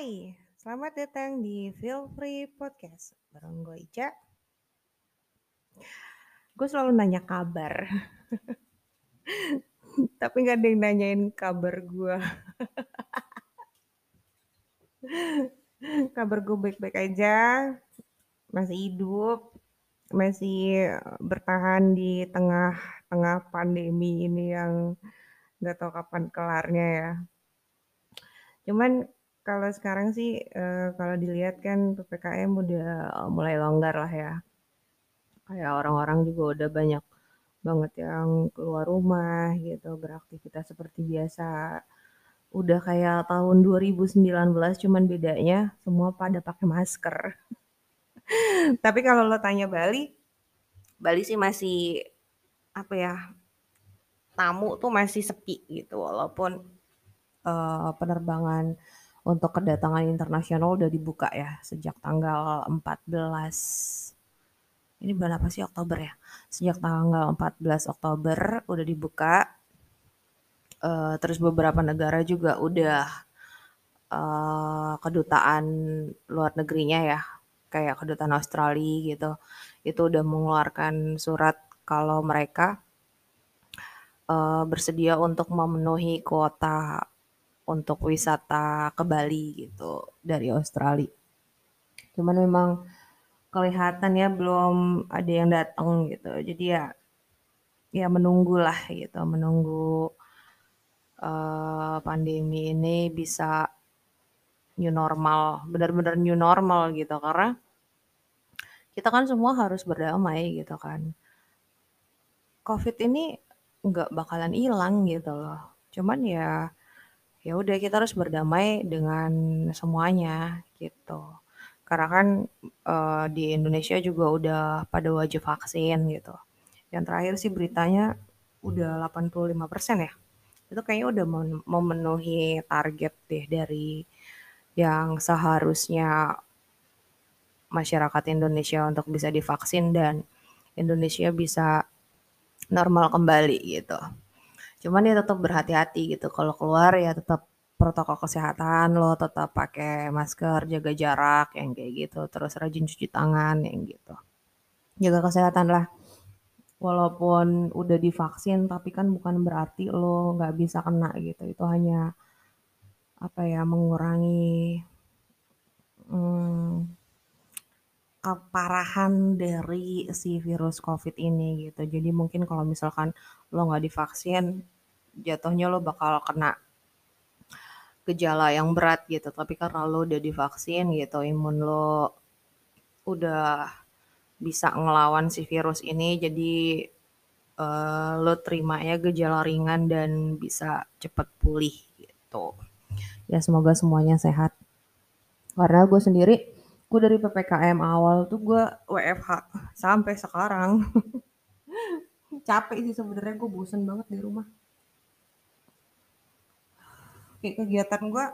Hai, selamat datang di Feel Free Podcast bareng gue Ica. Gue selalu nanya kabar, tapi gak ada yang nanyain kabar gue. kabar gue baik-baik aja, masih hidup, masih bertahan di tengah-tengah pandemi ini yang gak tahu kapan kelarnya ya. Cuman kalau sekarang sih uh, kalau dilihat kan PPKM udah mulai longgar lah ya. Kayak orang-orang juga udah banyak banget yang keluar rumah gitu, beraktivitas seperti biasa. Udah kayak tahun 2019 cuman bedanya semua pada pakai masker. Tapi kalau lo tanya Bali, Bali sih masih apa ya? Tamu tuh masih sepi gitu walaupun uh, penerbangan untuk kedatangan internasional udah dibuka ya sejak tanggal 14 ini bulan apa sih Oktober ya? Sejak tanggal 14 Oktober udah dibuka. Uh, terus beberapa negara juga udah uh, kedutaan luar negerinya ya kayak kedutaan Australia gitu itu udah mengeluarkan surat kalau mereka uh, bersedia untuk memenuhi kuota untuk wisata ke Bali gitu dari Australia. Cuman memang kelihatan ya belum ada yang datang gitu. Jadi ya ya menunggulah gitu, menunggu uh, pandemi ini bisa new normal, benar-benar new normal gitu karena kita kan semua harus berdamai gitu kan. Covid ini nggak bakalan hilang gitu loh. Cuman ya ya udah kita harus berdamai dengan semuanya gitu. Karena kan uh, di Indonesia juga udah pada wajib vaksin gitu. Yang terakhir sih beritanya udah 85% ya. Itu kayaknya udah memenuhi target deh dari yang seharusnya masyarakat Indonesia untuk bisa divaksin dan Indonesia bisa normal kembali gitu. Cuman ya tetap berhati-hati gitu. Kalau keluar ya tetap protokol kesehatan lo tetap pakai masker, jaga jarak yang kayak gitu. Terus rajin cuci tangan yang gitu. Jaga kesehatan lah. Walaupun udah divaksin tapi kan bukan berarti lo nggak bisa kena gitu. Itu hanya apa ya mengurangi hmm, keparahan dari si virus COVID ini gitu. Jadi mungkin kalau misalkan lo nggak divaksin, jatuhnya lo bakal kena gejala yang berat gitu. Tapi karena lo udah divaksin gitu, imun lo udah bisa ngelawan si virus ini, jadi uh, lo ya gejala ringan dan bisa cepet pulih gitu. Ya semoga semuanya sehat. Karena gue sendiri, gue dari PPKM awal tuh gue WFH sampai sekarang. capek sih sebenarnya gue bosen banget di rumah. Kayak kegiatan gue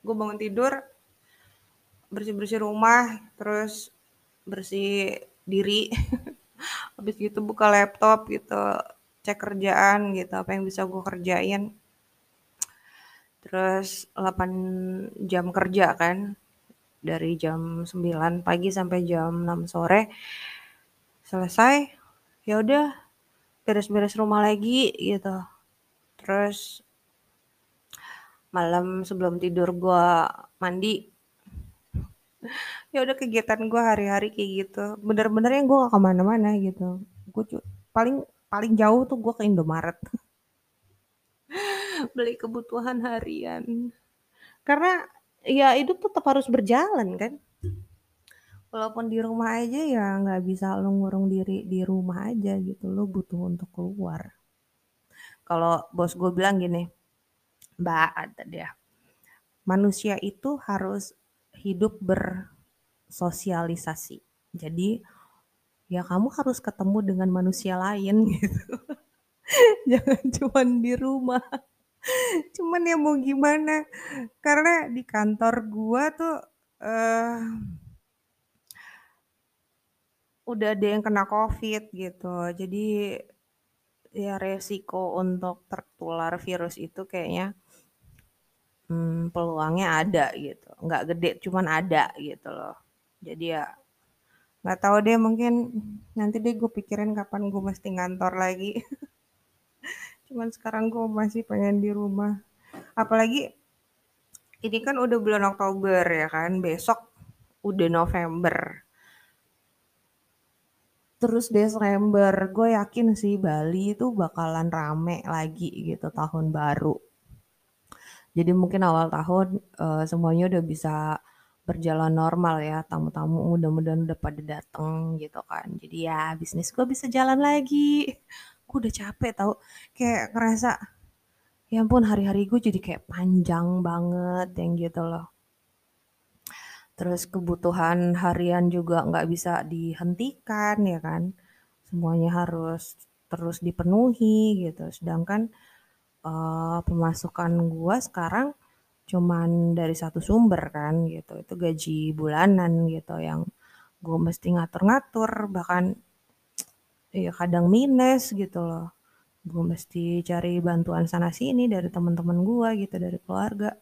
gue bangun tidur bersih bersih rumah terus bersih diri. Habis gitu buka laptop gitu cek kerjaan gitu apa yang bisa gue kerjain. Terus 8 jam kerja kan dari jam 9 pagi sampai jam 6 sore selesai ya udah beres-beres rumah lagi gitu. Terus malam sebelum tidur gue mandi ya udah kegiatan gue hari-hari kayak gitu. Bener-bener yang gue gak ke mana-mana gitu. Gue paling paling jauh tuh gue ke Indomaret. Beli kebutuhan harian. Karena ya hidup tetap harus berjalan kan? Walaupun di rumah aja ya nggak bisa lo ngurung diri di rumah aja gitu lo butuh untuk keluar. Kalau bos gue bilang gini mbak ada dia manusia itu harus hidup bersosialisasi. Jadi ya kamu harus ketemu dengan manusia lain gitu. Jangan cuma di rumah cuman ya mau gimana karena di kantor gua tuh uh, udah ada yang kena COVID gitu. Jadi ya resiko untuk tertular virus itu kayaknya mmm, peluangnya ada gitu, nggak gede cuman ada gitu loh. Jadi ya nggak tahu deh mungkin nanti deh gue pikirin kapan gue mesti ngantor lagi. Cuman sekarang gue masih pengen di rumah. Apalagi ini kan udah bulan Oktober ya kan, besok udah November. Terus Desember, gue yakin sih Bali itu bakalan rame lagi gitu tahun baru. Jadi mungkin awal tahun uh, semuanya udah bisa berjalan normal ya, tamu-tamu mudah-mudahan udah pada dateng gitu kan. Jadi ya bisnis gue bisa jalan lagi. Gue udah capek tau, kayak ngerasa ya ampun hari-hari gue jadi kayak panjang banget yang gitu loh. Terus kebutuhan harian juga nggak bisa dihentikan ya kan. Semuanya harus terus dipenuhi gitu. Sedangkan uh, pemasukan gue sekarang cuman dari satu sumber kan gitu. Itu gaji bulanan gitu yang gue mesti ngatur-ngatur bahkan ya kadang minus gitu loh. Gue mesti cari bantuan sana sini dari teman-teman gue gitu dari keluarga.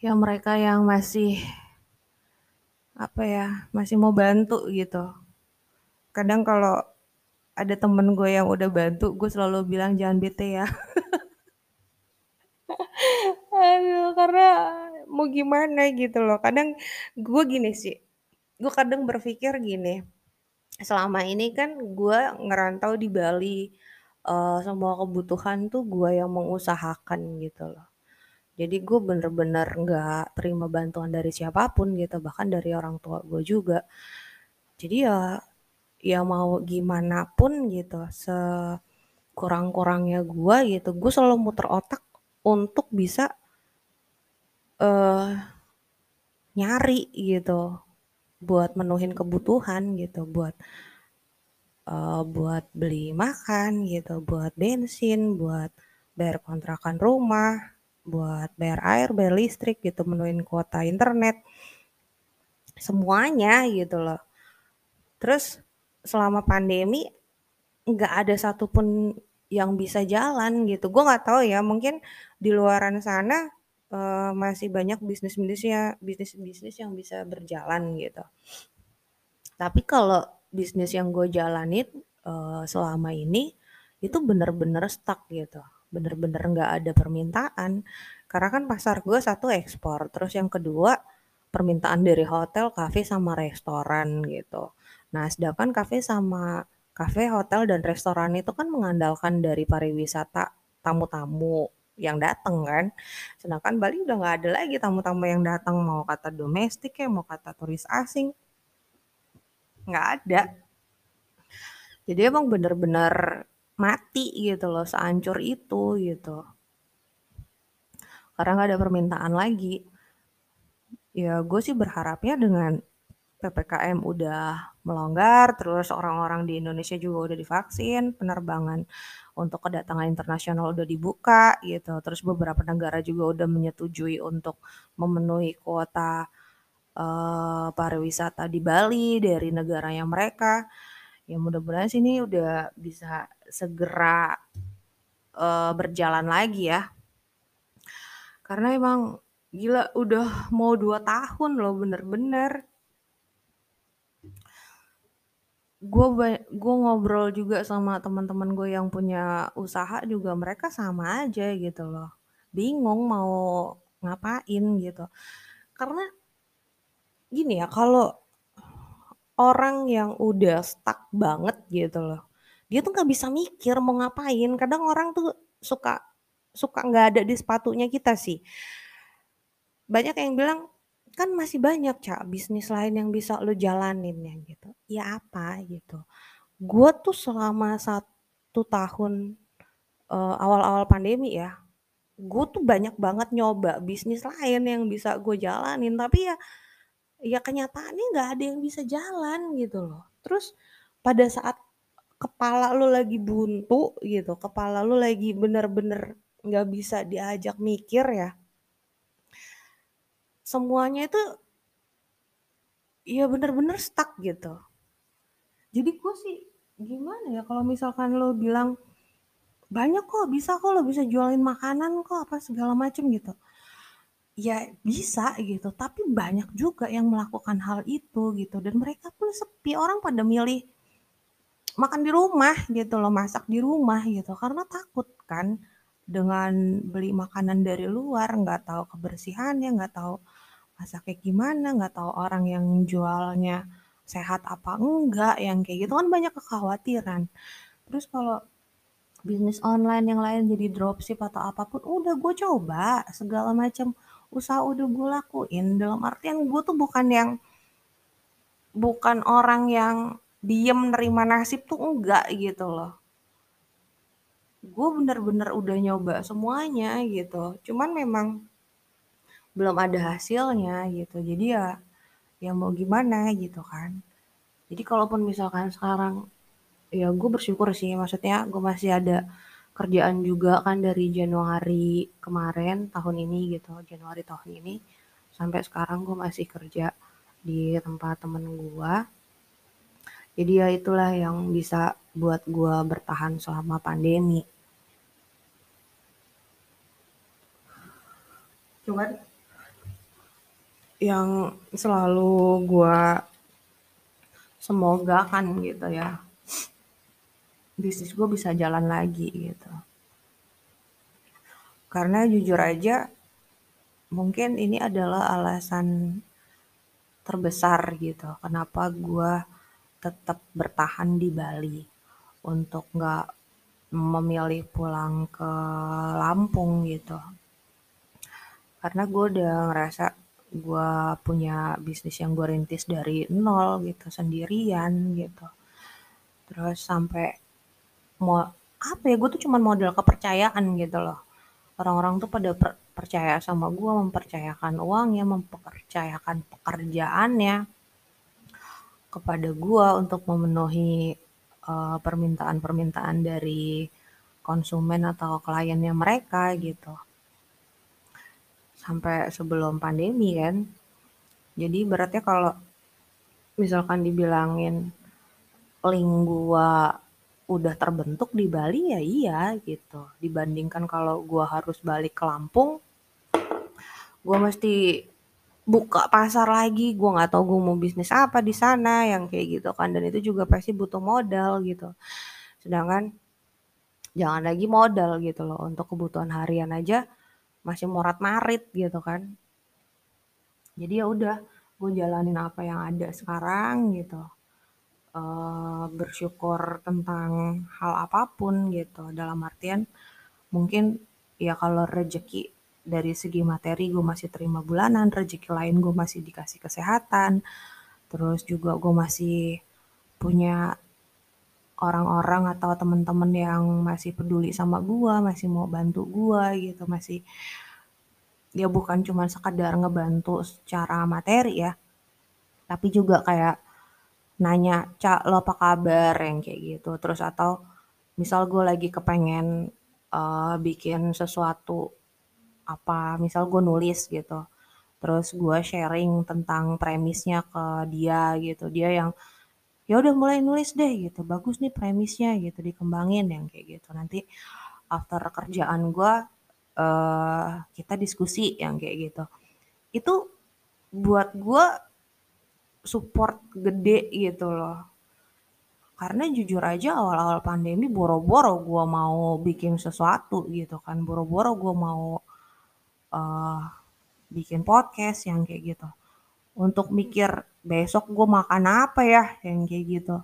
Ya mereka yang masih apa ya masih mau bantu gitu. Kadang kalau ada temen gue yang udah bantu, gue selalu bilang jangan bete ya. Aduh, karena mau gimana gitu loh. Kadang gue gini sih, gue kadang berpikir gini, selama ini kan gue ngerantau di Bali, uh, semua kebutuhan tuh gue yang mengusahakan gitu loh. Jadi gue bener-bener nggak terima bantuan dari siapa pun gitu, bahkan dari orang tua gue juga. Jadi ya, ya mau gimana pun gitu, sekurang-kurangnya gue gitu, gue selalu muter otak untuk bisa uh, nyari gitu buat menuhin kebutuhan gitu buat uh, buat beli makan gitu buat bensin buat bayar kontrakan rumah buat bayar air bayar listrik gitu menuhin kuota internet. Semuanya gitu loh. Terus selama pandemi nggak ada satupun yang bisa jalan gitu. Gue nggak tahu ya mungkin di luaran sana uh, masih banyak bisnis-bisnisnya bisnis-bisnis yang bisa berjalan gitu. Tapi kalau bisnis yang gue jalanin uh, selama ini itu bener-bener stuck gitu, bener-bener nggak ada permintaan. Karena kan pasar gue satu ekspor, terus yang kedua permintaan dari hotel, kafe sama restoran gitu. Nah, sedangkan kafe sama kafe, hotel dan restoran itu kan mengandalkan dari pariwisata tamu-tamu yang datang kan. Sedangkan Bali udah nggak ada lagi tamu-tamu yang datang mau kata domestik ya mau kata turis asing. Nggak ada. Jadi emang bener-bener mati gitu loh, seancur itu gitu. Karena nggak ada permintaan lagi. Ya gue sih berharapnya dengan PPKM udah melonggar, terus orang-orang di Indonesia juga udah divaksin, penerbangan untuk kedatangan internasional udah dibuka gitu. Terus beberapa negara juga udah menyetujui untuk memenuhi kuota uh, pariwisata di Bali dari negaranya mereka. Ya mudah-mudahan sini udah bisa segera uh, berjalan lagi ya. Karena emang gila udah mau dua tahun loh bener-bener gue gue ngobrol juga sama teman-teman gue yang punya usaha juga mereka sama aja gitu loh. Bingung mau ngapain gitu. Karena gini ya kalau orang yang udah stuck banget gitu loh dia tuh nggak bisa mikir mau ngapain. Kadang orang tuh suka suka nggak ada di sepatunya kita sih. Banyak yang bilang kan masih banyak cak bisnis lain yang bisa lo jalanin ya gitu. Ya apa gitu. Gue tuh selama satu tahun uh, awal-awal pandemi ya gue tuh banyak banget nyoba bisnis lain yang bisa gue jalanin. Tapi ya ya kenyataannya nggak ada yang bisa jalan gitu loh. Terus pada saat kepala lo lagi buntu gitu kepala lo lagi bener-bener nggak bisa diajak mikir ya semuanya itu ya bener-bener stuck gitu. Jadi gue sih gimana ya kalau misalkan lo bilang "Banyak kok, bisa kok lo bisa jualin makanan kok, apa segala macem," gitu. Ya bisa gitu, tapi banyak juga yang melakukan hal itu gitu dan mereka pun sepi, orang pada milih makan di rumah gitu loh, masak di rumah gitu, karena takut kan dengan beli makanan dari luar, nggak tahu kebersihannya, nggak tahu masaknya gimana, nggak tahu orang yang jualnya sehat apa enggak, yang kayak gitu kan banyak kekhawatiran. Terus kalau bisnis online yang lain jadi dropship atau apa pun, udah gue coba segala macam usaha udah gue lakuin. Dalam artian gue tuh bukan yang bukan orang yang diem nerima nasib tuh enggak gitu loh. Gue bener-bener udah nyoba semuanya gitu. Cuman memang belum ada hasilnya gitu. Jadi ya ya mau gimana gitu kan. Jadi kalaupun misalkan sekarang ya gue bersyukur sih maksudnya gue masih ada kerjaan juga kan dari Januari kemarin tahun ini gitu Januari tahun ini sampai sekarang gue masih kerja di tempat temen gue jadi ya itulah yang bisa buat gue bertahan selama pandemi cuman yang selalu gue semoga kan gitu ya. Bisnis gue bisa jalan lagi gitu. Karena jujur aja mungkin ini adalah alasan terbesar gitu kenapa gue tetap bertahan di Bali untuk nggak memilih pulang ke Lampung gitu. Karena gue udah ngerasa gue punya bisnis yang gue rintis dari nol gitu sendirian gitu. Terus sampai mau apa ya gue tuh cuman modal kepercayaan gitu loh. Orang-orang tuh pada per, percaya sama gue mempercayakan uangnya mempercayakan pekerjaannya kepada gue untuk memenuhi uh, permintaan-permintaan dari konsumen atau kliennya mereka gitu sampai sebelum pandemi kan jadi beratnya kalau misalkan dibilangin link gua udah terbentuk di Bali ya iya gitu. Dibandingkan kalau gua harus balik ke Lampung, gua mesti buka pasar lagi, gua nggak tahu gua mau bisnis apa di sana yang kayak gitu kan dan itu juga pasti butuh modal gitu. Sedangkan jangan lagi modal gitu loh untuk kebutuhan harian aja masih morat marit gitu kan. Jadi ya udah, gue jalanin apa yang ada sekarang gitu. Uh, bersyukur tentang hal apa pun gitu. Dalam artian mungkin ya kalau rezeki dari segi materi gue masih terima bulanan rezeki lain gue masih dikasih kesehatan. Terus juga gue masih punya orang-orang atau teman-teman yang masih peduli sama gue masih mau bantu gue gitu masih ya bukan cuma sekedar ngebantu secara materi ya tapi juga kayak nanya, "Cak, lo apa kabar?" Yang kayak gitu. Terus atau misal gue lagi kepengen uh, bikin sesuatu apa, misal gue nulis gitu. Terus gue sharing tentang premisnya ke dia gitu. Dia yang ya udah mulai nulis deh gitu. Bagus nih premisnya gitu, dikembangin yang kayak gitu. Nanti after kerjaan gue uh, kita diskusi yang kayak gitu. Itu buat gue support gede gitu loh. Karena jujur aja awal-awal pandemi boro-boro gue mau bikin sesuatu gitu kan. Boro-boro gue mau uh, bikin podcast yang kayak gitu. Untuk mikir besok gue makan apa ya yang kayak gitu.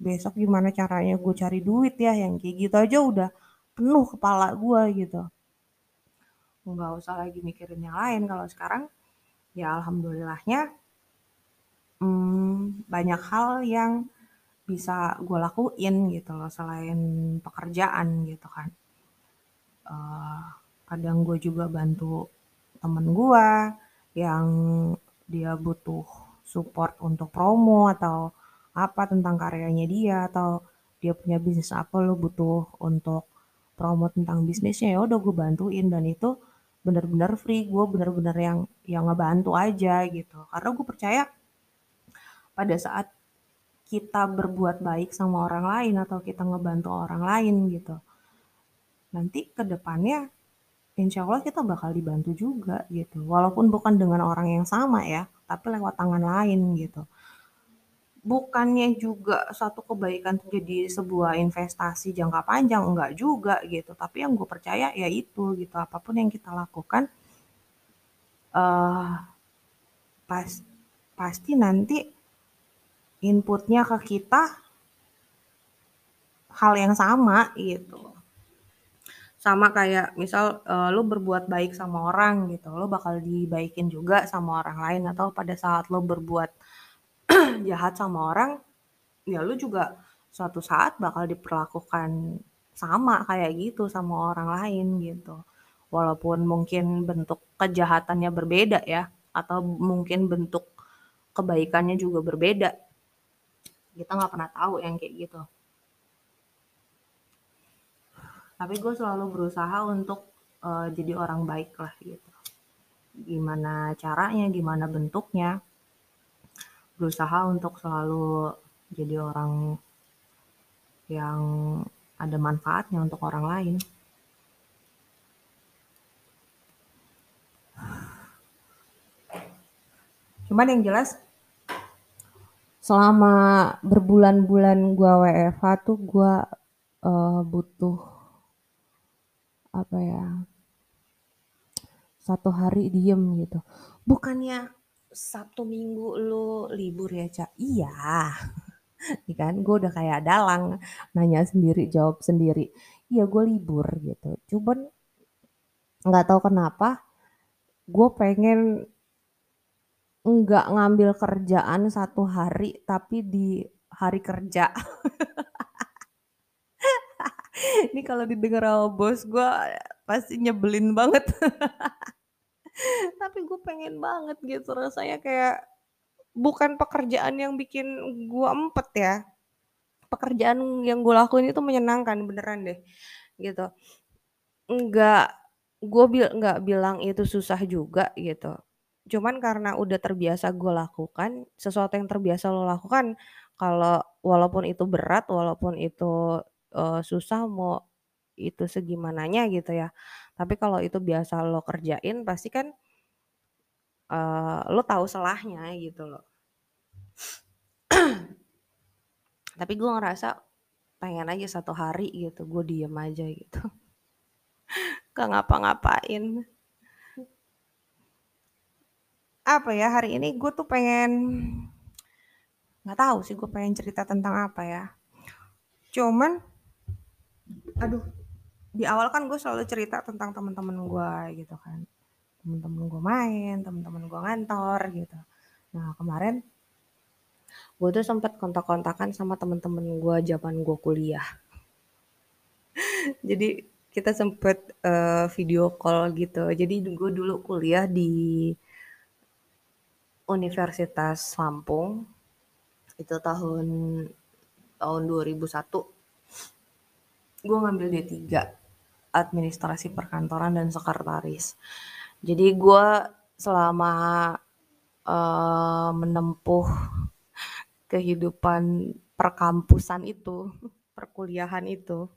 Besok gimana caranya gue cari duit ya yang kayak gitu aja udah penuh kepala gue gitu. Nggak usah lagi mikirin yang lain. Kalau sekarang ya alhamdulillahnya hmm, banyak hal yang bisa gue lakuin gitu loh selain pekerjaan gitu kan. Uh, kadang gue juga bantu temen gue yang dia butuh support untuk promo atau apa tentang karyanya dia atau dia punya bisnis apa lo butuh untuk promo tentang bisnisnya ya udah gue bantuin. Dan itu bener-bener free gue bener-bener yang yang ngebantu aja gitu. Karena gue percaya pada saat kita berbuat baik sama orang lain atau kita ngebantu orang lain gitu nanti ke depannya insya Allah kita bakal dibantu juga gitu. Walaupun bukan dengan orang yang sama ya, tapi lewat tangan lain gitu. Bukannya juga satu kebaikan jadi sebuah investasi jangka panjang, enggak juga gitu. Tapi yang gue percaya ya itu gitu, apa pun yang kita lakukan, uh, pas, pasti nanti inputnya ke kita hal yang sama gitu. Sama kayak misal uh, lo berbuat baik sama orang gitu, lo bakal dibaikin juga sama orang lain atau pada saat lo berbuat jahat sama orang, ya lo juga suatu saat bakal diperlakukan sama kayak gitu sama orang lain gitu. Walaupun mungkin bentuk kejahatannya berbeda ya, atau mungkin bentuk kebaikannya juga berbeda. Kita nggak pernah tahu yang kayak gitu. Tapi gue selalu berusaha untuk uh, jadi orang baik lah gitu. Gimana caranya, gimana bentuknya. Berusaha untuk selalu jadi orang yang ada manfaatnya untuk orang lain. Cuman yang jelas selama berbulan-bulan gua WFH tuh gua uh, butuh apa ya satu hari diem gitu. Bukannya Sabtu Minggu lu libur ya Cak iya. Ya kan? Gue udah kayak dalang nanya sendiri jawab sendiri. Iya gue libur gitu. Cuman nggak tahu kenapa gue pengen nggak ngambil kerjaan satu hari tapi di hari kerja. Ini kalau didengar sama bos gue pasti nyebelin banget. tapi gue pengen banget gitu rasanya kayak bukan pekerjaan yang bikin gue empet ya. Pekerjaan yang gue lakuin itu menyenangkan beneran deh gitu. Enggak gue bil nggak bilang itu susah juga gitu Cuman karena udah terbiasa gue lakukan, sesuatu yang terbiasa lo lakukan, kalau walaupun itu berat, walaupun itu, uh, susah, mau itu segimananya gitu ya. Tapi kalau itu biasa lo kerjain pasti kan, uh, lo tahu salahnya gitu loh. Tapi gue ngerasa pengen aja satu hari gitu, gue diem aja gitu. Gak ngapa-ngapain apa ya hari ini gue tuh pengen nggak tahu sih gue pengen cerita tentang apa ya cuman aduh di awal kan gue selalu cerita tentang teman-teman gue gitu kan. Teman-teman gue main teman-teman gue ngantor gitu. Nah kemarin gue tuh sempat kontak-kontakan sama teman-teman gue zaman gue kuliah. Jadi kita sempet uh, video call gitu. Jadi gue dulu kuliah di Universitas Lampung. Itu tahun tahun 2001 gue ngambil D3 administrasi perkantoran dan sekretaris. Jadi gue selama uh, menempuh kehidupan perkampusan itu perkuliahan itu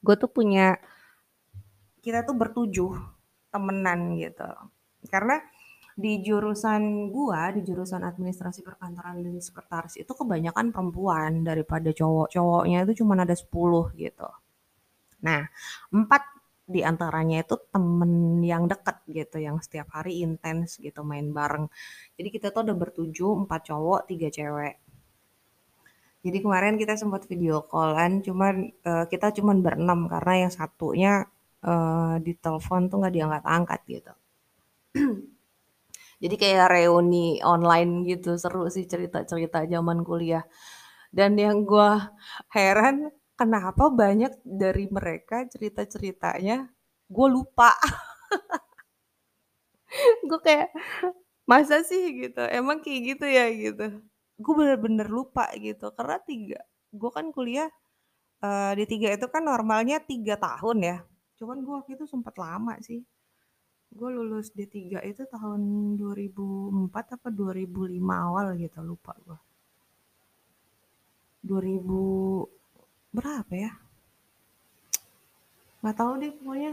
gue tuh punya kita tuh bertujuh temenan gitu. Karena di jurusan gua, di jurusan administrasi perkantoran dan sekretaris itu kebanyakan perempuan daripada cowok. Cowoknya itu cuma ada 10 gitu. Nah, empat di antaranya itu temen yang deket gitu, yang setiap hari intens gitu main bareng. Jadi kita tuh udah bertujuh, empat cowok, tiga cewek. Jadi kemarin kita sempat video callan, cuman uh, kita cuman berenam karena yang satunya uh, di telepon tuh nggak diangkat-angkat gitu. Jadi kayak reuni online gitu, seru sih cerita-cerita zaman kuliah. Dan yang gue heran, kenapa banyak dari mereka cerita-ceritanya gue lupa. gue kayak, masa sih gitu, emang kayak gitu ya gitu. Gue bener-bener lupa gitu, karena tiga, gue kan kuliah uh, di tiga itu kan normalnya tiga tahun ya. Cuman gue waktu itu sempat lama sih gue lulus D3 itu tahun 2004 apa 2005 awal gitu lupa gue 2000 berapa ya Nggak tahu deh pokoknya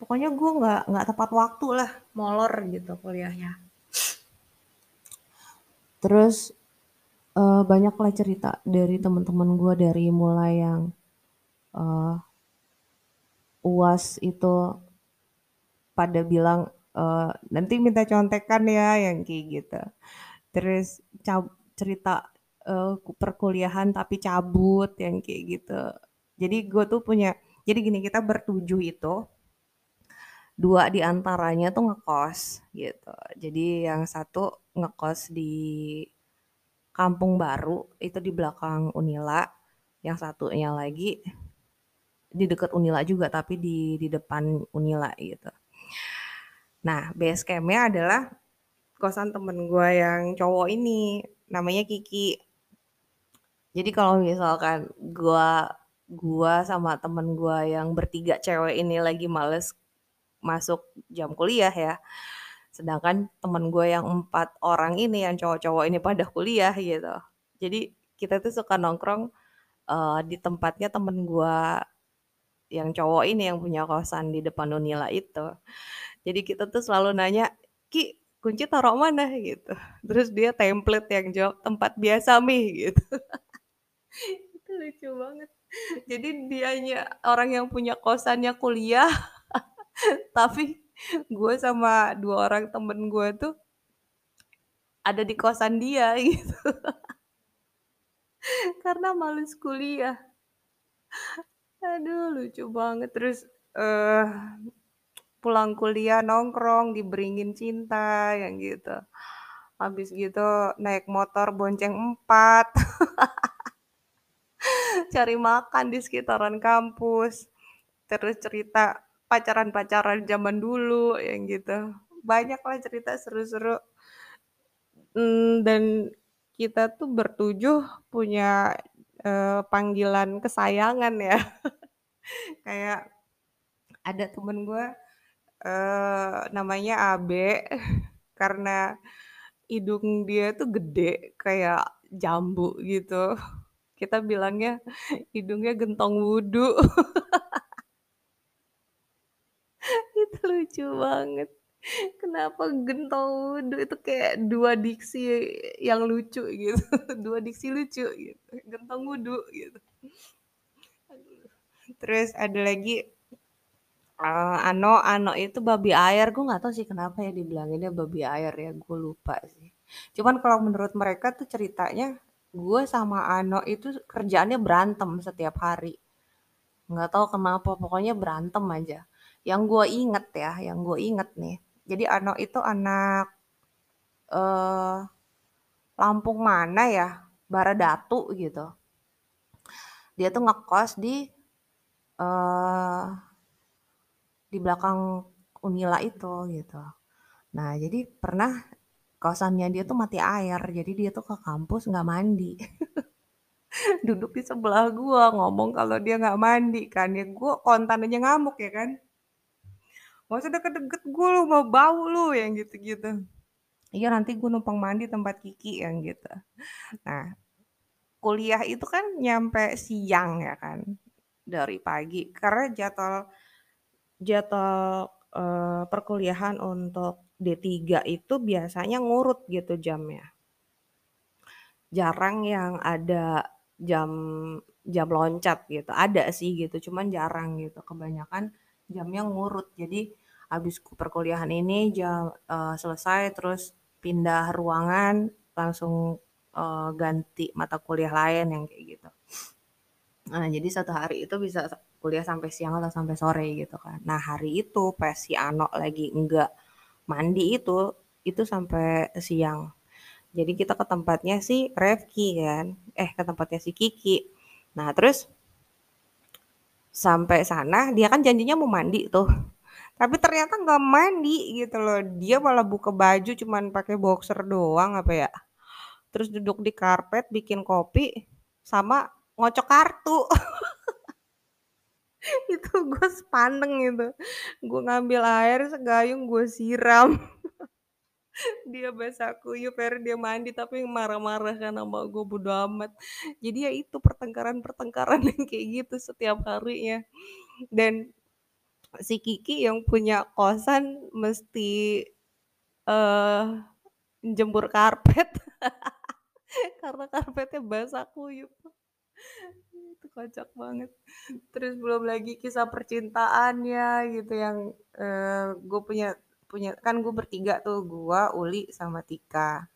pokoknya gue nggak nggak tepat waktu lah molor gitu kuliahnya. Terus uh, banyaklah cerita dari teman-teman gue dari mulai yang uh, uas itu pada bilang uh, nanti minta contekan ya yang kayak gitu. Terus cerita uh, perkuliahan tapi cabut yang kayak gitu. Jadi gue tuh punya jadi gini kita bertujuh itu dua di antaranya tuh ngekos gitu. Jadi yang satu ngekos di Kampung Baru itu di belakang Unila. Yang satunya lagi di dekat Unila juga tapi di di depan Unila gitu. Nah, base campnya adalah kosan temen gue yang cowok ini, namanya Kiki. Jadi kalau misalkan gue gua sama temen gue yang bertiga cewek ini lagi males masuk jam kuliah ya. Sedangkan temen gue yang empat orang ini, yang cowok-cowok ini pada kuliah gitu. Jadi kita tuh suka nongkrong uh, di tempatnya temen gue yang cowok ini yang punya kosan di depan Unila itu. Jadi kita tuh selalu nanya, Ki, kunci taruh mana gitu. Terus dia template yang jawab tempat biasa mi gitu. itu lucu banget. Jadi dianya orang yang punya kosannya kuliah, tapi gue sama dua orang temen gue tuh ada di kosan dia gitu. Karena males kuliah. Aduh lucu banget. Terus uh, pulang kuliah nongkrong di Beringin Cinta yang gitu. Habis gitu naik motor bonceng empat. Cari makan di sekitaran kampus. Terus cerita pacaran-pacaran zaman dulu yang gitu. Banyak lah cerita seru-seru. Hmm, dan kita tuh bertujuh punya uh, panggilan kesayangan ya. Kayak ada temen gue uh, namanya Abe karena hidung dia tuh gede kayak jambu gitu. Kita bilangnya hidungnya gentong wudhu. itu lucu banget. Kenapa gentong wudhu itu kayak dua diksi yang lucu gitu. Dua diksi lucu gitu. Gentong wudhu gitu. Terus ada lagi uh, Ano, Ano itu babi air. Gue nggak tahu sih kenapa ya dibilanginnya babi air ya. Gue lupa sih. Cuman kalau menurut mereka tuh ceritanya gue sama Ano itu kerjaannya berantem setiap hari. Nggak tahu kenapa, pokoknya berantem aja. Yang gue inget ya, yang gue inget nih. Jadi Ano itu anak uh, Lampung mana ya? Baradatu gitu. Dia tuh ngekos di uh, di belakang Unila itu gitu. Nah jadi pernah kosannya dia tuh mati air, jadi dia tuh ke kampus nggak mandi. Duduk di sebelah gua ngomong kalau dia nggak mandi kan, ya gua kontan aja ngamuk ya kan. Usah deket-deket gue lu, mau bau lu, yang gitu-gitu. Iya nanti gue numpang mandi tempat Kiki yang gitu. Nah, kuliah itu kan nyampe siang ya kan, dari pagi. Karena jadwal jadwal uh, perkuliahan untuk D3 itu biasanya ngurut gitu jamnya. Jarang yang ada jam jam loncat gitu. Ada sih gitu, cuman jarang gitu. Kebanyakan jamnya ngurut. Jadi habis perkuliahan ini jam uh, selesai terus pindah ruangan langsung uh, ganti mata kuliah lain yang kayak gitu. Nah, jadi satu hari itu bisa kuliah sampai siang atau sampai sore gitu kan. Nah, hari itu pas si Ano lagi enggak mandi itu, itu sampai siang. Jadi kita ke tempatnya si Revki kan, eh ke tempatnya si Kiki. Nah, terus sampai sana dia kan janjinya mau mandi tuh. Tapi ternyata nggak mandi gitu loh. Dia malah buka baju cuman pakai boxer doang apa ya. Terus duduk di karpet bikin kopi sama ngocok kartu. itu gue sepandeng itu. Gue ngambil air segayung gue siram. dia basah kuyup akhirnya dia mandi tapi marah-marah kan sama gue bodo amat. Jadi ya itu pertengkaran-pertengkaran yang kayak gitu setiap harinya. Dan Si Kiki yang punya kosan mesti, eee, jemur karpet karena karpetnya basah kuyup. Itu kocak banget. Terus belum lagi kisah percintaannya gitu yang, eee, gue punya punya kan gue bertiga tuh, gue, Uli, sama Tika.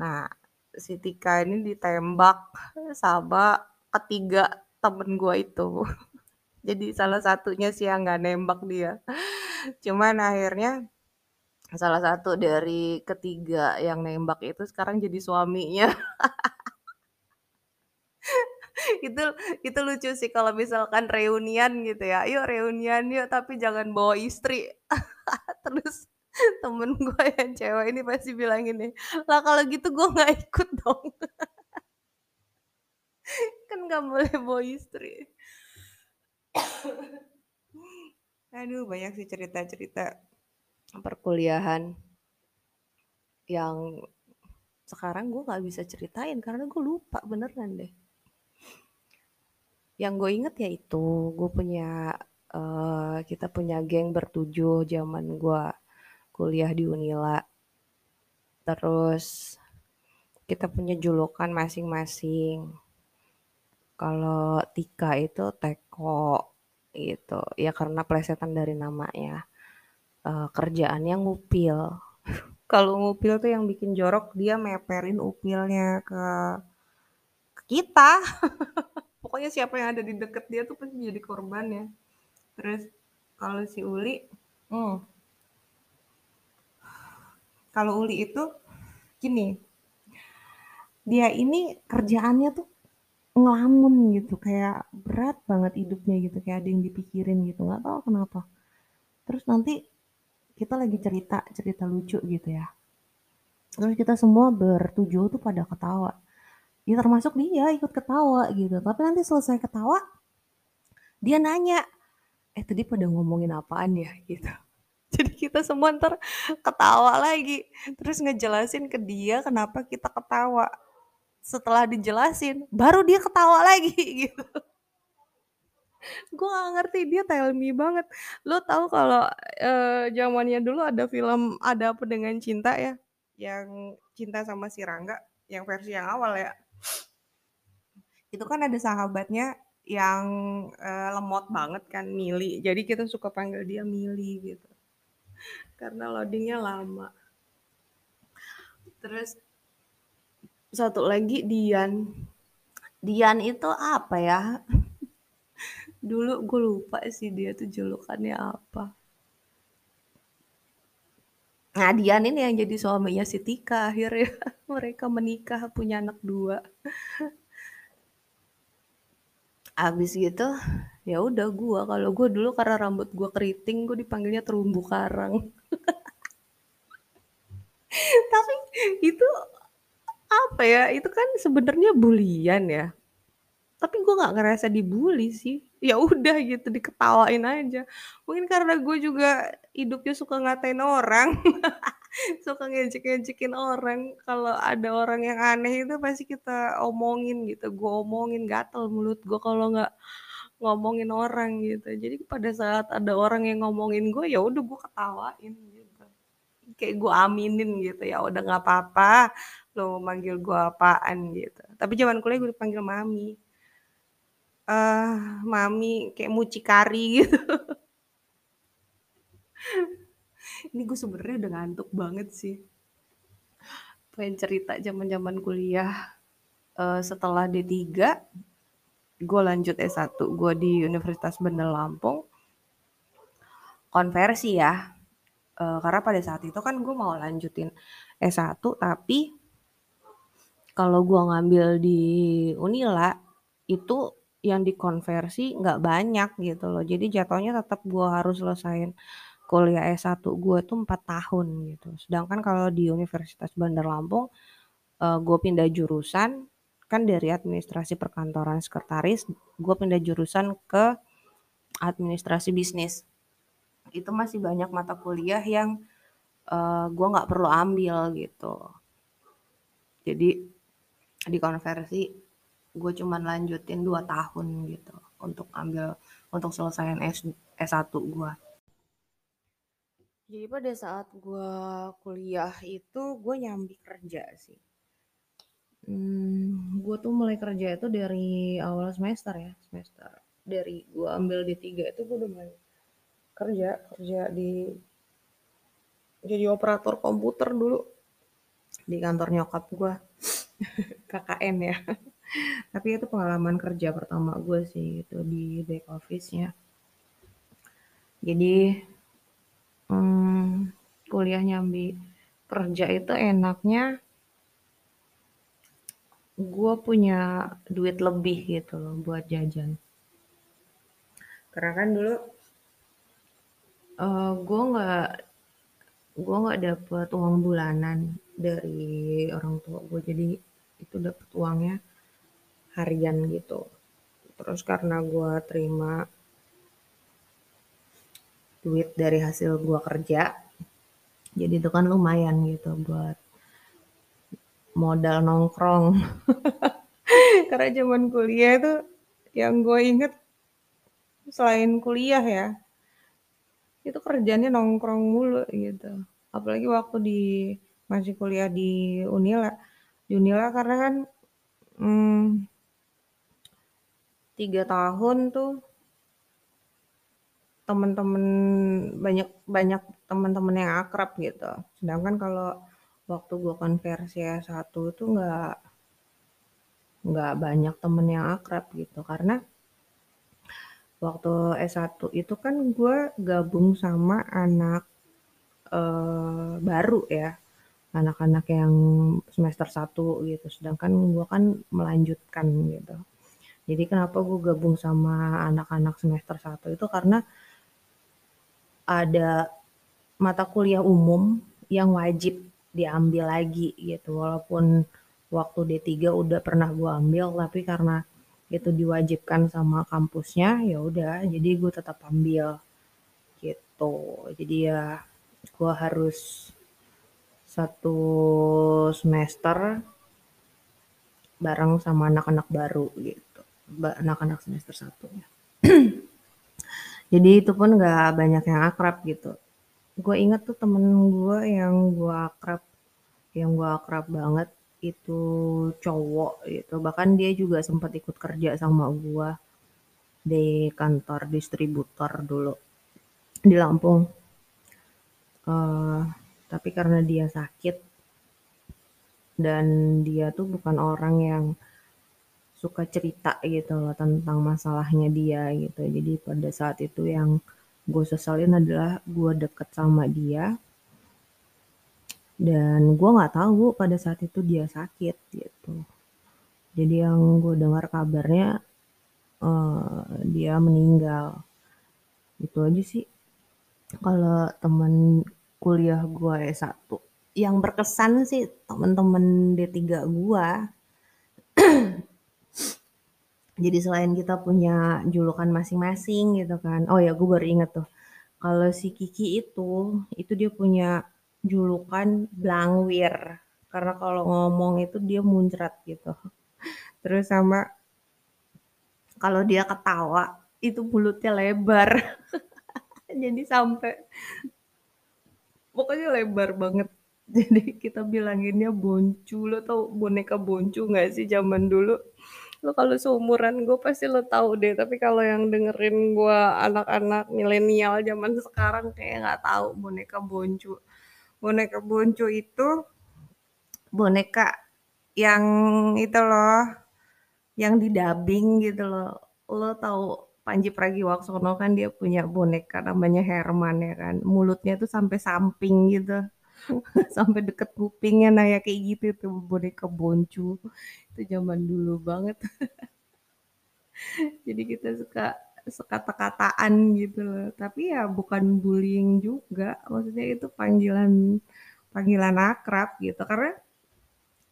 Nah, si Tika ini ditembak sama ketiga temen gue itu. Jadi salah satunya sih yang nggak nembak dia. Cuman akhirnya salah satu dari ketiga yang nembak itu sekarang jadi suaminya. Itu itu lucu sih kalau misalkan reunian gitu ya, "Yuk reunian yuk, tapi jangan bawa istri." Terus temen gue yang cewek ini pasti bilang gini, "Lah kalau gitu gue nggak ikut dong." Kan nggak boleh bawa istri. Aduh banyak sih cerita-cerita perkuliahan yang sekarang gue nggak bisa ceritain karena gue lupa beneran deh. Yang gue inget ya itu, gue punya, eee, kita punya geng bertujuh zaman gue kuliah di Unila. Terus kita punya julukan masing-masing. Kalau Tika itu Teko gitu, ya karena plesetan dari namanya. Eee, kerjaannya ngupil. Kalau ngupil tuh yang bikin jorok dia meperin upilnya ke ke kita. Pokoknya siapa yang ada di deket dia tuh pasti jadi korbannya. Terus kalau si Uli, mmm kalau Uli itu gini, dia ini kerjaannya tuh ngelamun gitu, kayak berat banget hidupnya gitu, kayak ada yang dipikirin gitu, nggak tahu kenapa. Terus nanti kita lagi cerita, cerita lucu gitu ya. Terus kita semua bertujuh tuh pada ketawa. Ya termasuk dia ikut ketawa gitu, tapi nanti selesai ketawa, dia nanya, "Eh tadi pada ngomongin apaan ya?" Gitu. Jadi kita semua entar ketawa lagi, terus ngejelasin ke dia kenapa kita ketawa. Setelah dijelasin, baru dia ketawa lagi gitu. Gue nggak ngerti, dia tell me banget. Lo tahu kalau, eee, zamannya dulu ada film Ada Apa Dengan Cinta ya, yang cinta sama si Rangga, yang versi yang awal ya. Itu kan ada sahabatnya yang, eee, lemot banget kan, Mili. Jadi kita suka panggil dia Mili gitu. Karena loading-nya lama. Terus satu lagi Dian. Dian itu apa ya, dulu gue lupa sih dia tuh julukannya apa. Nah Dian ini yang jadi suaminya si Tika akhirnya. Mereka menikah, punya anak 2. Habis gitu, ya udah gue, kalau gue dulu karena rambut gue keriting, gue dipanggilnya terumbu karang. Tapi itu apa ya, itu kan sebenarnya bulian ya. Tapi gue nggak ngerasa dibully sih. Ya udah gitu, diketawain aja. Mungkin karena gue juga hidupnya suka ngatain orang. Suka ngejek-ngejekin orang. Kalau ada orang yang aneh itu pasti kita omongin gitu, gue omongin, gatel mulut gue kalau nggak ngomongin orang gitu. Jadi pada saat ada orang yang ngomongin gue, ya udah gue ketawain gitu. Kayak gue aminin gitu, ya udah nggak apa-apa, lo manggil gue apaan gitu. Tapi zaman kuliah gue dipanggil mami. Eee, mami kayak mucikari gitu. Ini gue sebenarnya udah ngantuk banget sih. Pengen cerita zaman-zaman kuliah. Eee, setelah D3, gue lanjut S1, gue di Universitas Bandar Lampung. Konversi ya, eee, karena pada saat itu kan gue mau lanjutin S1, tapi kalau gue ngambil di Unila, itu yang dikonversi nggak banyak gitu loh. Jadi jatuhnya tetap gue harus selesain kuliah S1 gue tuh 4 tahun gitu. Sedangkan kalau di Universitas Bandar Lampung, eee, gue pindah jurusan, kan dari administrasi perkantoran sekretaris, gue pindah jurusan ke administrasi bisnis. Itu masih banyak mata kuliah yang, eee, gue nggak perlu ambil gitu. Jadi dikonversi, gue cuman lanjutin 2 tahun gitu untuk ambil untuk selesaiin S S1 gue. Jadi pada saat gue kuliah itu gue nyambi kerja sih. Hmm, gue tuh mulai kerja itu dari awal semester ya, semester dari gue ambil D3 itu gue udah mulai kerja, kerja di jadi operator komputer dulu di kantor nyokap gue KKN ya tapi itu pengalaman kerja pertama gue sih itu di back office-nya. Jadi hmm, kuliah nyambi kerja itu enaknya gue punya duit lebih gitu loh buat jajan. Karena kan dulu uh, gue nggak gue nggak dapet uang bulanan dari orang tua gue. Jadi itu dapet uangnya harian gitu. Terus karena gue terima duit dari hasil gue kerja jadi itu kan lumayan gitu buat modal nongkrong. Karena zaman kuliah itu yang gue inget selain kuliah ya itu kerjanya nongkrong mulu gitu. Apalagi waktu di masih kuliah di Unila. Di Unila karena kan hmm, tiga tahun tuh teman-teman banyak banyak teman-teman yang akrab gitu. Sedangkan kalau waktu gue konversi S1 tuh nggak nggak banyak temen yang akrab gitu. Karena waktu S1 itu kan gue gabung sama anak eh, baru ya. Anak-anak yang semester 1 gitu. Sedangkan gue kan melanjutkan gitu jadi kenapa gue gabung sama anak-anak semester 1 itu karena ada mata kuliah umum yang wajib diambil lagi gitu. Walaupun waktu D3 udah pernah gue ambil tapi karena itu diwajibkan sama kampusnya ya udah jadi gue tetap ambil gitu. Jadi ya gue harus satu semester bareng sama anak-anak baru gitu anak-anak semester satu ya. Jadi itu pun gak banyak yang akrab gitu. Gue inget tuh temen gue yang gue akrab yang gue akrab banget itu cowok gitu. Bahkan dia juga sempat ikut kerja sama gue di kantor distributor dulu di Lampung. Uh, tapi karena dia sakit dan dia tuh bukan orang yang suka cerita gitu loh tentang masalahnya dia gitu. Jadi pada saat itu yang gue sesalin adalah gue deket sama dia dan gue nggak tahu pada saat itu dia sakit gitu. Jadi yang gue dengar kabarnya uh, dia meninggal. Itu aja sih. Kalau teman kuliah gue S1 yang berkesan sih temen-temen D3 gue jadi selain kita punya julukan masing-masing gitu kan. Oh ya gue baru inget tuh. Kalau si Kiki itu itu dia punya julukan Blangwir. Karena kalau ngomong itu dia muncrat gitu. Terus sama kalau dia ketawa itu mulutnya lebar. Jadi sampai pokoknya lebar banget. Jadi kita bilanginnya boncu. Lo tau boneka boncu nggak sih zaman dulu lo kalau seumuran gue pasti lo tahu deh. Tapi kalau yang dengerin gue anak-anak milenial zaman sekarang kayak nggak tahu boneka boncu. Boneka boncu itu boneka yang itu loh yang didabing gitu loh. Lo tahu Panji Pragiwaksono kan dia punya boneka namanya Herman ya kan? Mulutnya tuh sampai samping gitu sampai deket kupingnya nah ya kayak gitu tuh boneka boncu. Itu zaman dulu banget. Jadi kita suka sekata-kataan gitu loh. Tapi ya bukan bullying juga. Maksudnya itu panggilan panggilan akrab gitu. Karena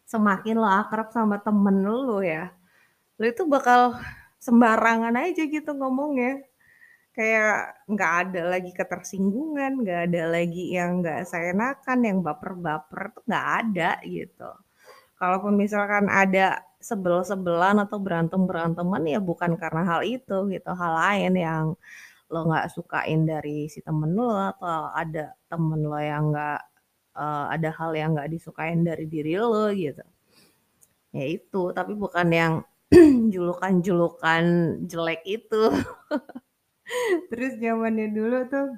semakin lo akrab sama temen lo ya lo itu bakal sembarangan aja gitu ngomongnya kayak nggak ada lagi ketersinggungan, nggak ada lagi yang nggak seenakan, yang baper-baper tuh nggak ada gitu. Kalaupun misalkan ada sebel-sebelan atau berantem-beranteman ya bukan karena hal itu gitu, hal lain yang lo nggak sukain dari si temen lo atau ada temen lo yang nggak uh, ada hal yang nggak disukain dari diri lo gitu. Ya itu tapi bukan yang julukan-julukan jelek itu terus zamannya dulu tuh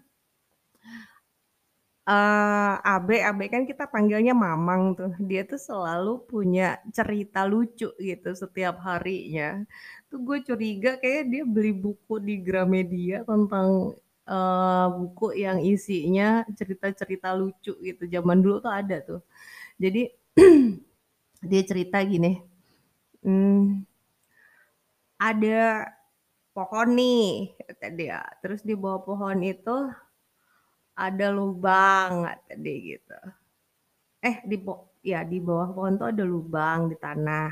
uh, Abe, Abe kan kita panggilnya Mamang tuh. Dia tuh selalu punya cerita lucu gitu setiap harinya. Tuh gue curiga kayak dia beli buku di Gramedia tentang uh, buku yang isinya cerita-cerita lucu gitu. Zaman dulu tuh ada tuh. Jadi dia cerita gini, hmm, ada pohon nih, kata dia. Terus di bawah pohon itu ada lubang kata dia gitu. Eh di ya di bawah pohon tuh ada lubang di tanah.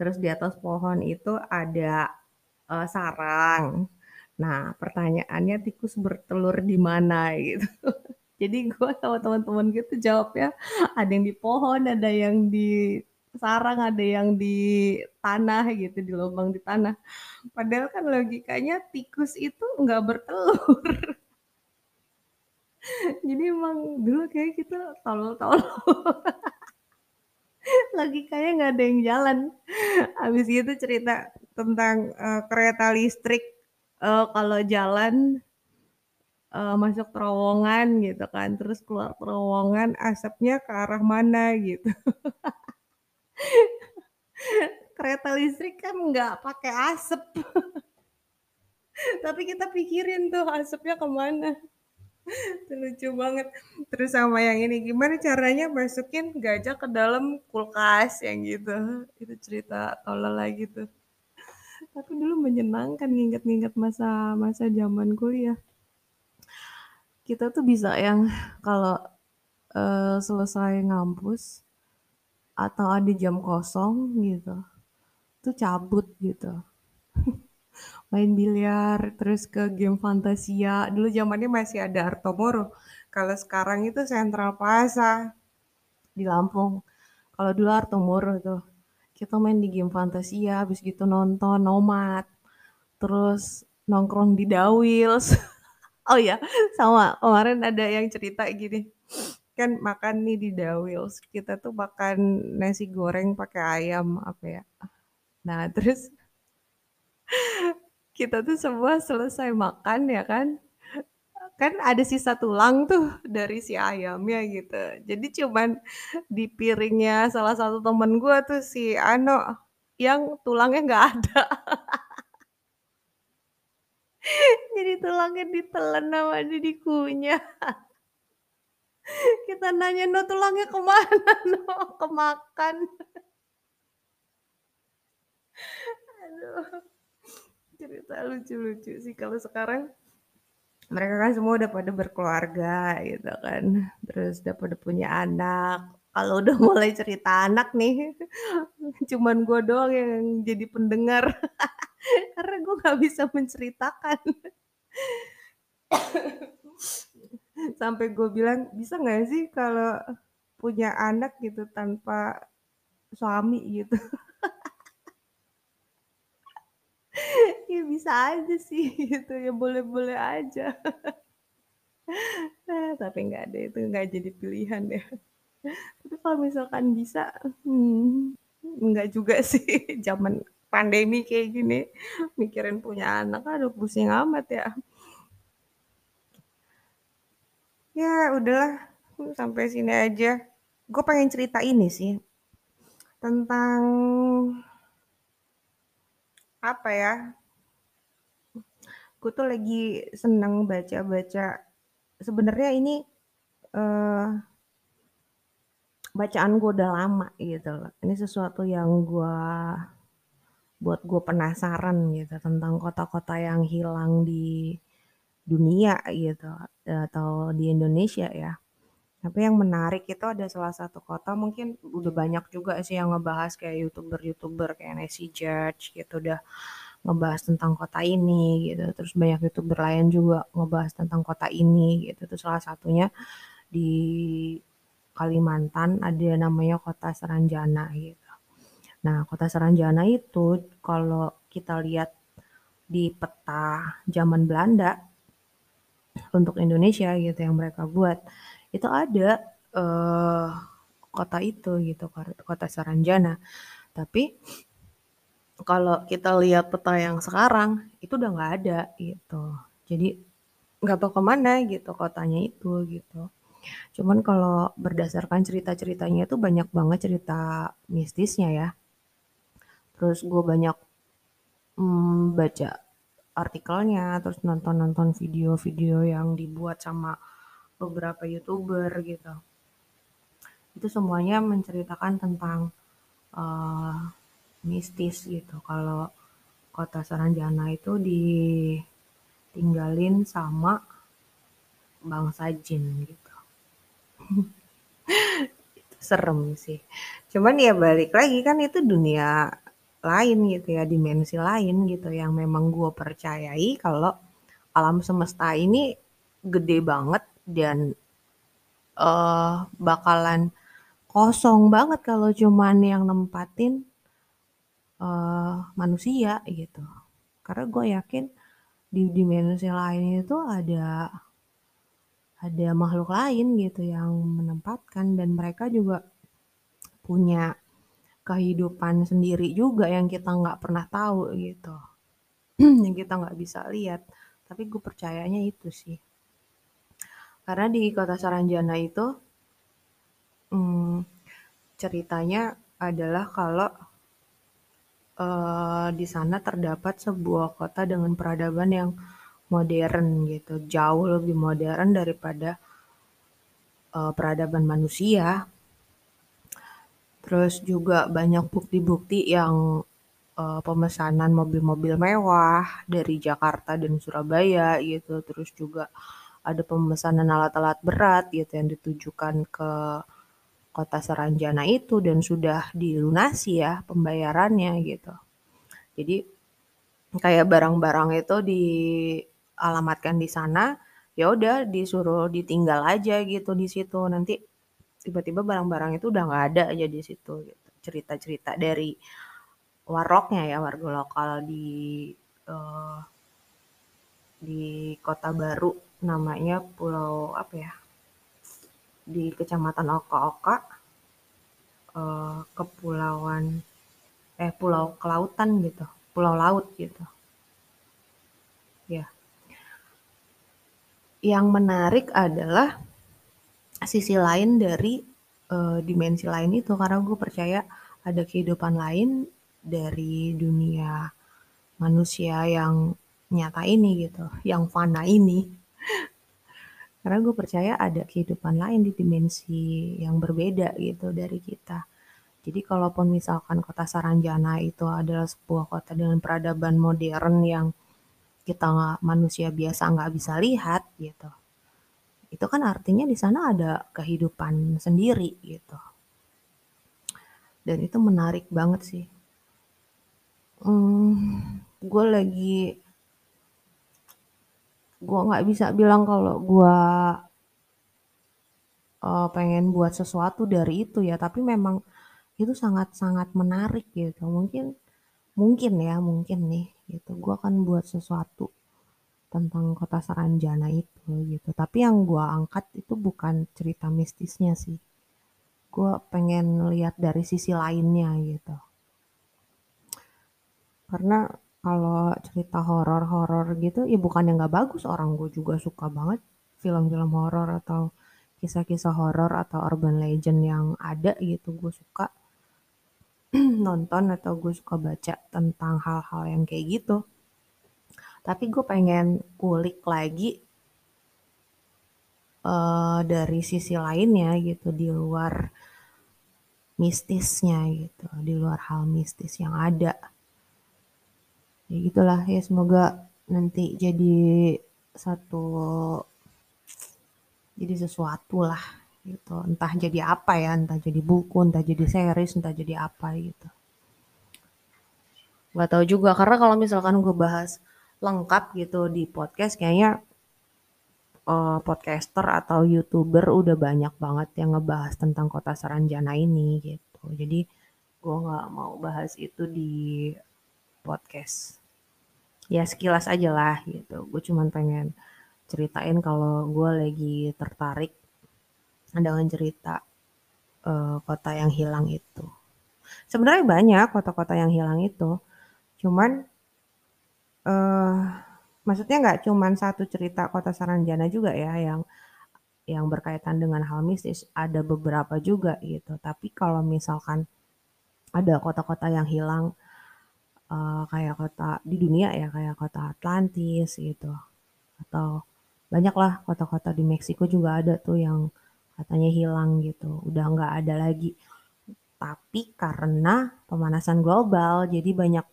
Terus di atas pohon itu ada uh, sarang. Nah, pertanyaannya tikus bertelur di mana gitu. Jadi gue sama teman-teman gitu jawabnya ada yang di pohon, ada yang di sarang, ada yang di tanah gitu, di lubang di tanah. Padahal kan logikanya tikus itu nggak bertelur. Jadi emang dulu kayak kita tolol-tolol. Logikanya nggak ada yang jalan. Habis itu cerita tentang uh, kereta listrik uh, kalau jalan uh, masuk terowongan gitu kan, terus keluar terowongan asapnya ke arah mana gitu. Kereta listrik kan nggak pakai asap. Tapi kita pikirin tuh asapnya ke mana lucu banget. Terus sama yang ini, gimana caranya masukin gajah ke dalam kulkas yang gitu. Itu cerita tolol lagi tuh. Tapi dulu menyenangkan nginget-nginget masa-masa zaman kuliah. Kita tuh bisa yang kalau uh, selesai ngampus atau ada jam kosong gitu, tuh cabut gitu main biliar, terus ke game Fantasia. Dulu zamannya masih ada Artomoro. Kalau sekarang itu Central Plaza di Lampung. Kalau dulu Artomoro tuh. Kita main di game Fantasia, habis gitu nonton Nomad. Terus nongkrong di Dawils. oh ya, sama kemarin ada yang cerita gini. Kan makan nih di Dawils. Kita tuh makan nasi goreng pakai ayam apa ya. Nah, terus kita tuh semua selesai makan ya kan kan ada sisa tulang tuh dari si ayamnya gitu jadi cuman di piringnya salah satu temen gue tuh si Ano yang tulangnya nggak ada jadi tulangnya ditelan sama dia dikunyah kita nanya no tulangnya ke mana? No kemakan. Aduh. Cerita lucu-lucu sih kalau sekarang. Mereka kan semua udah pada berkeluarga gitu kan. Terus udah pada punya anak. Kalau udah mulai cerita anak nih cuman gue doang yang jadi pendengar. Karena gue nggak bisa menceritakan sampai gue bilang bisa nggak sih kalau punya anak gitu tanpa suami gitu? Ya bisa aja sih gitu ya boleh-boleh aja. Nah, tapi nggak ada itu nggak jadi pilihan ya. Tapi kalau misalkan bisa hmm, nggak juga sih. Zaman pandemi kayak gini mikirin punya anak aduh pusing amat ya ya udahlah. Sampai sini aja. Gue pengen cerita ini sih tentang apa ya, gue tuh lagi seneng baca-baca. Sebenarnya ini, uh, bacaan gue udah lama gitu loh. Ini sesuatu yang gue buat gue penasaran gitu tentang kota-kota yang hilang di dunia gitu atau di Indonesia ya. Tapi yang menarik itu ada salah satu kota mungkin udah banyak juga sih yang ngebahas kayak youtuber-youtuber kayak Nancy Judge gitu udah ngebahas tentang kota ini gitu. Terus banyak youtuber lain juga ngebahas tentang kota ini gitu. Terus salah satunya di Kalimantan ada namanya kota Seranjana gitu. Nah kota Seranjana itu kalau kita lihat di peta zaman Belanda untuk Indonesia gitu yang mereka buat, itu ada, eee, kota itu gitu, kota Saranjana. Tapi kalau kita lihat peta yang sekarang, itu udah nggak ada gitu. Jadi nggak tahu ke mana gitu kotanya itu gitu. Cuman kalau berdasarkan cerita-ceritanya itu banyak banget cerita mistisnya ya. Terus gue banyak mmm, baca artikelnya, terus nonton-nonton video-video yang dibuat sama beberapa YouTuber gitu. Itu semuanya menceritakan tentang, eee, mistis gitu, kalau kota Saranjana itu ditinggalin sama bangsa jin gitu. Itu serem sih. Cuman ya balik lagi kan itu dunia lain gitu ya, dimensi lain gitu yang memang gue percayai kalau alam semesta ini gede banget dan uh, bakalan kosong banget kalau cuman yang nempatin uh, manusia gitu. Karena gue yakin di dimensi lain itu ada ada makhluk lain gitu yang menempatkan dan mereka juga punya kehidupan sendiri juga yang kita nggak pernah tahu gitu. Yang kita nggak bisa lihat. Tapi gue percayanya itu sih. Karena di kota Saranjana itu hmm, ceritanya adalah kalau uh, di sana terdapat sebuah kota dengan peradaban yang modern gitu. Jauh lebih modern daripada uh, peradaban manusia Terus juga banyak bukti-bukti yang uh, pemesanan mobil-mobil mewah dari Jakarta dan Surabaya gitu. Terus juga ada pemesanan alat-alat berat gitu yang ditujukan ke kota Saranjana itu dan sudah dilunasi ya pembayarannya gitu. Jadi kayak barang-barang itu dialamatkan di sana, ya udah disuruh ditinggal aja gitu di situ. Nanti tiba-tiba barang-barang itu udah nggak ada aja di situ gitu. cerita-cerita dari waroknya ya warga lokal di uh, di kota baru namanya pulau apa ya di kecamatan Oka-Oka uh, kepulauan eh pulau kelautan gitu pulau laut gitu ya yang menarik adalah sisi lain dari uh, dimensi lain itu karena gue percaya ada kehidupan lain dari dunia manusia yang nyata ini gitu, yang fana ini. karena gue percaya ada kehidupan lain di dimensi yang berbeda gitu dari kita. Jadi kalaupun misalkan kota Saranjana itu adalah sebuah kota dengan peradaban modern yang kita manusia biasa nggak bisa lihat gitu itu kan artinya di sana ada kehidupan sendiri gitu. Dan itu menarik banget sih. Hmm, gue lagi gue nggak bisa bilang kalau gue uh, pengen buat sesuatu dari itu ya tapi memang itu sangat-sangat menarik gitu mungkin mungkin ya mungkin nih gitu gue akan buat sesuatu tentang kota Saranjana itu gitu. Tapi yang gue angkat itu bukan cerita mistisnya sih. Gue pengen lihat dari sisi lainnya gitu. Karena kalau cerita horor-horor gitu ya bukan yang nggak bagus orang gue juga suka banget film-film horor atau kisah-kisah horor atau urban legend yang ada gitu gue suka nonton atau gue suka baca tentang hal-hal yang kayak gitu tapi gue pengen kulik lagi uh, dari sisi lainnya gitu di luar mistisnya gitu di luar hal mistis yang ada. Ya gitulah ya semoga nanti jadi satu jadi sesuatu lah gitu. Entah jadi apa ya entah jadi buku entah jadi series entah jadi apa gitu. Gak tau juga karena kalau misalkan gue bahas lengkap gitu di podcast. Kayaknya uh, podcaster atau youtuber udah banyak banget yang ngebahas tentang kota Saranjana ini gitu. Jadi gue nggak mau bahas itu di podcast. Ya sekilas aja lah gitu. Gue cuman pengen ceritain kalau gue lagi tertarik dengan cerita uh, kota yang hilang itu. Sebenarnya banyak kota-kota yang hilang itu, cuman uh, maksudnya nggak cuman satu cerita kota Saranjana juga ya yang yang berkaitan dengan hal mistis. Ada beberapa juga gitu. Tapi kalau misalkan ada kota-kota yang hilang uh, kayak kota di dunia ya kayak kota Atlantis gitu atau banyaklah kota-kota di Meksiko juga ada tuh yang katanya hilang gitu udah nggak ada lagi tapi karena pemanasan global jadi banyak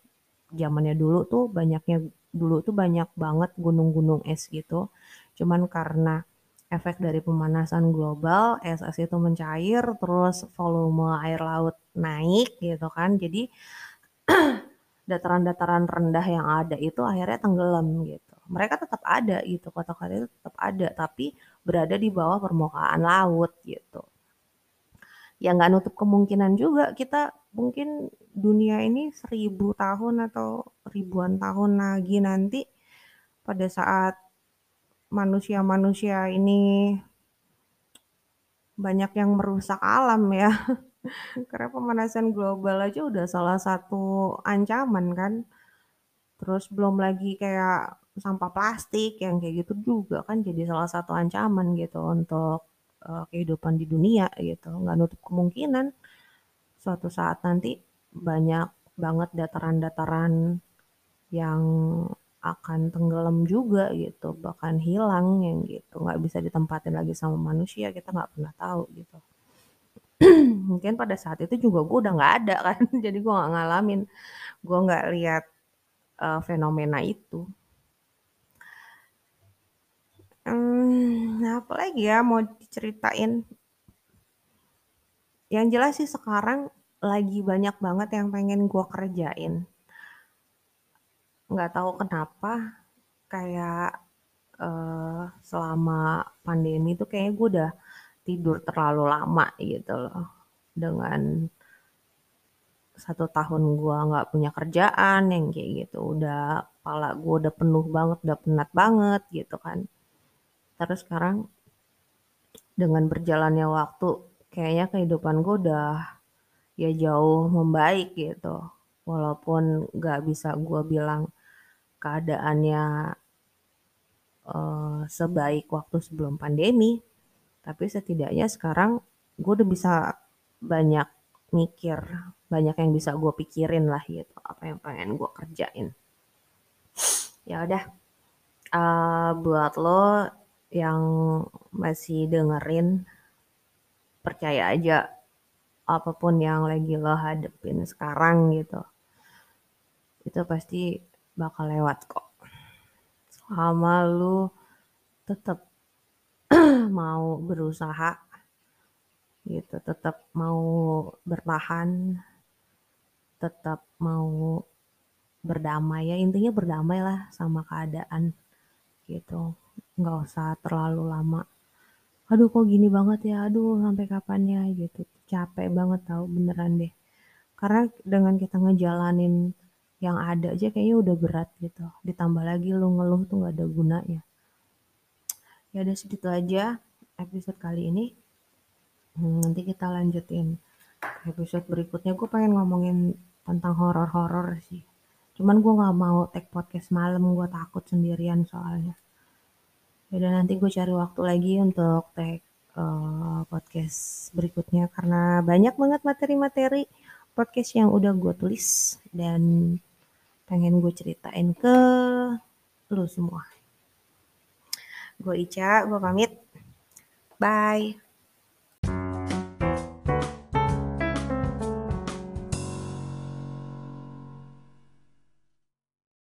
zamannya dulu tuh banyaknya dulu tuh banyak banget gunung-gunung es gitu. Cuman karena efek dari pemanasan global es-es itu mencair terus volume air laut naik gitu kan. Jadi dataran-dataran rendah yang ada itu akhirnya tenggelam gitu. Mereka tetap ada gitu kota-kota itu tetap ada tapi berada di bawah permukaan laut gitu ya nggak nutup kemungkinan juga kita mungkin dunia ini seribu tahun atau ribuan tahun lagi nanti pada saat manusia-manusia ini banyak yang merusak alam ya. Karena pemanasan global aja udah salah satu ancaman kan. Terus belum lagi kayak sampah plastik yang kayak gitu juga kan jadi salah satu ancaman gitu untuk uh, kehidupan di dunia gitu. Nggak nutup kemungkinan suatu saat nanti banyak banget dataran-dataran yang akan tenggelam juga gitu, bahkan hilang yang gitu, nggak bisa ditempatin lagi sama manusia, kita nggak pernah tahu gitu. Mungkin pada saat itu juga gue udah nggak ada kan, jadi gue nggak ngalamin, gue nggak lihat uh, fenomena itu. Hmm, apa lagi ya mau diceritain? Yang jelas sih sekarang lagi banyak banget yang pengen gue kerjain. Nggak tahu kenapa kayak uh, selama pandemi itu kayaknya gue udah tidur terlalu lama gitu loh. Dengan satu tahun gue nggak punya kerjaan yang kayak gitu udah kepala gue udah penuh banget udah penat banget gitu kan. Terus sekarang dengan berjalannya waktu kayaknya kehidupan gue udah ya jauh membaik gitu walaupun nggak bisa gue bilang keadaannya uh, sebaik waktu sebelum pandemi, tapi setidaknya sekarang gue udah bisa banyak mikir, banyak yang bisa gue pikirin lah gitu, apa yang pengen gue kerjain. Ya udah, uh, buat lo yang masih dengerin, percaya aja apa pun yang lagi lo hadepin sekarang gitu, itu pasti bakal lewat kok. Selama lu tetap mau berusaha gitu, tetap mau bertahan, tetap mau berdamai ya intinya berdamai lah sama keadaan gitu nggak usah terlalu lama aduh kok gini banget ya aduh sampai kapan ya gitu capek banget tau beneran deh karena dengan kita ngejalanin yang ada aja kayaknya udah berat gitu. Ditambah lagi lu ngeluh tuh gak ada gunanya. Ya udah segitu aja episode kali ini. Hmm, nanti kita lanjutin episode berikutnya. Gue pengen ngomongin tentang horor-horor sih. Cuman gue gak mau take podcast malam. Gue takut sendirian soalnya. Ya udah nanti gue cari waktu lagi untuk take uh, podcast berikutnya karena banyak banget materi-materi podcast yang udah gue tulis dan pengen gue ceritain ke lu semua. Gue Ica, gue pamit. Bye.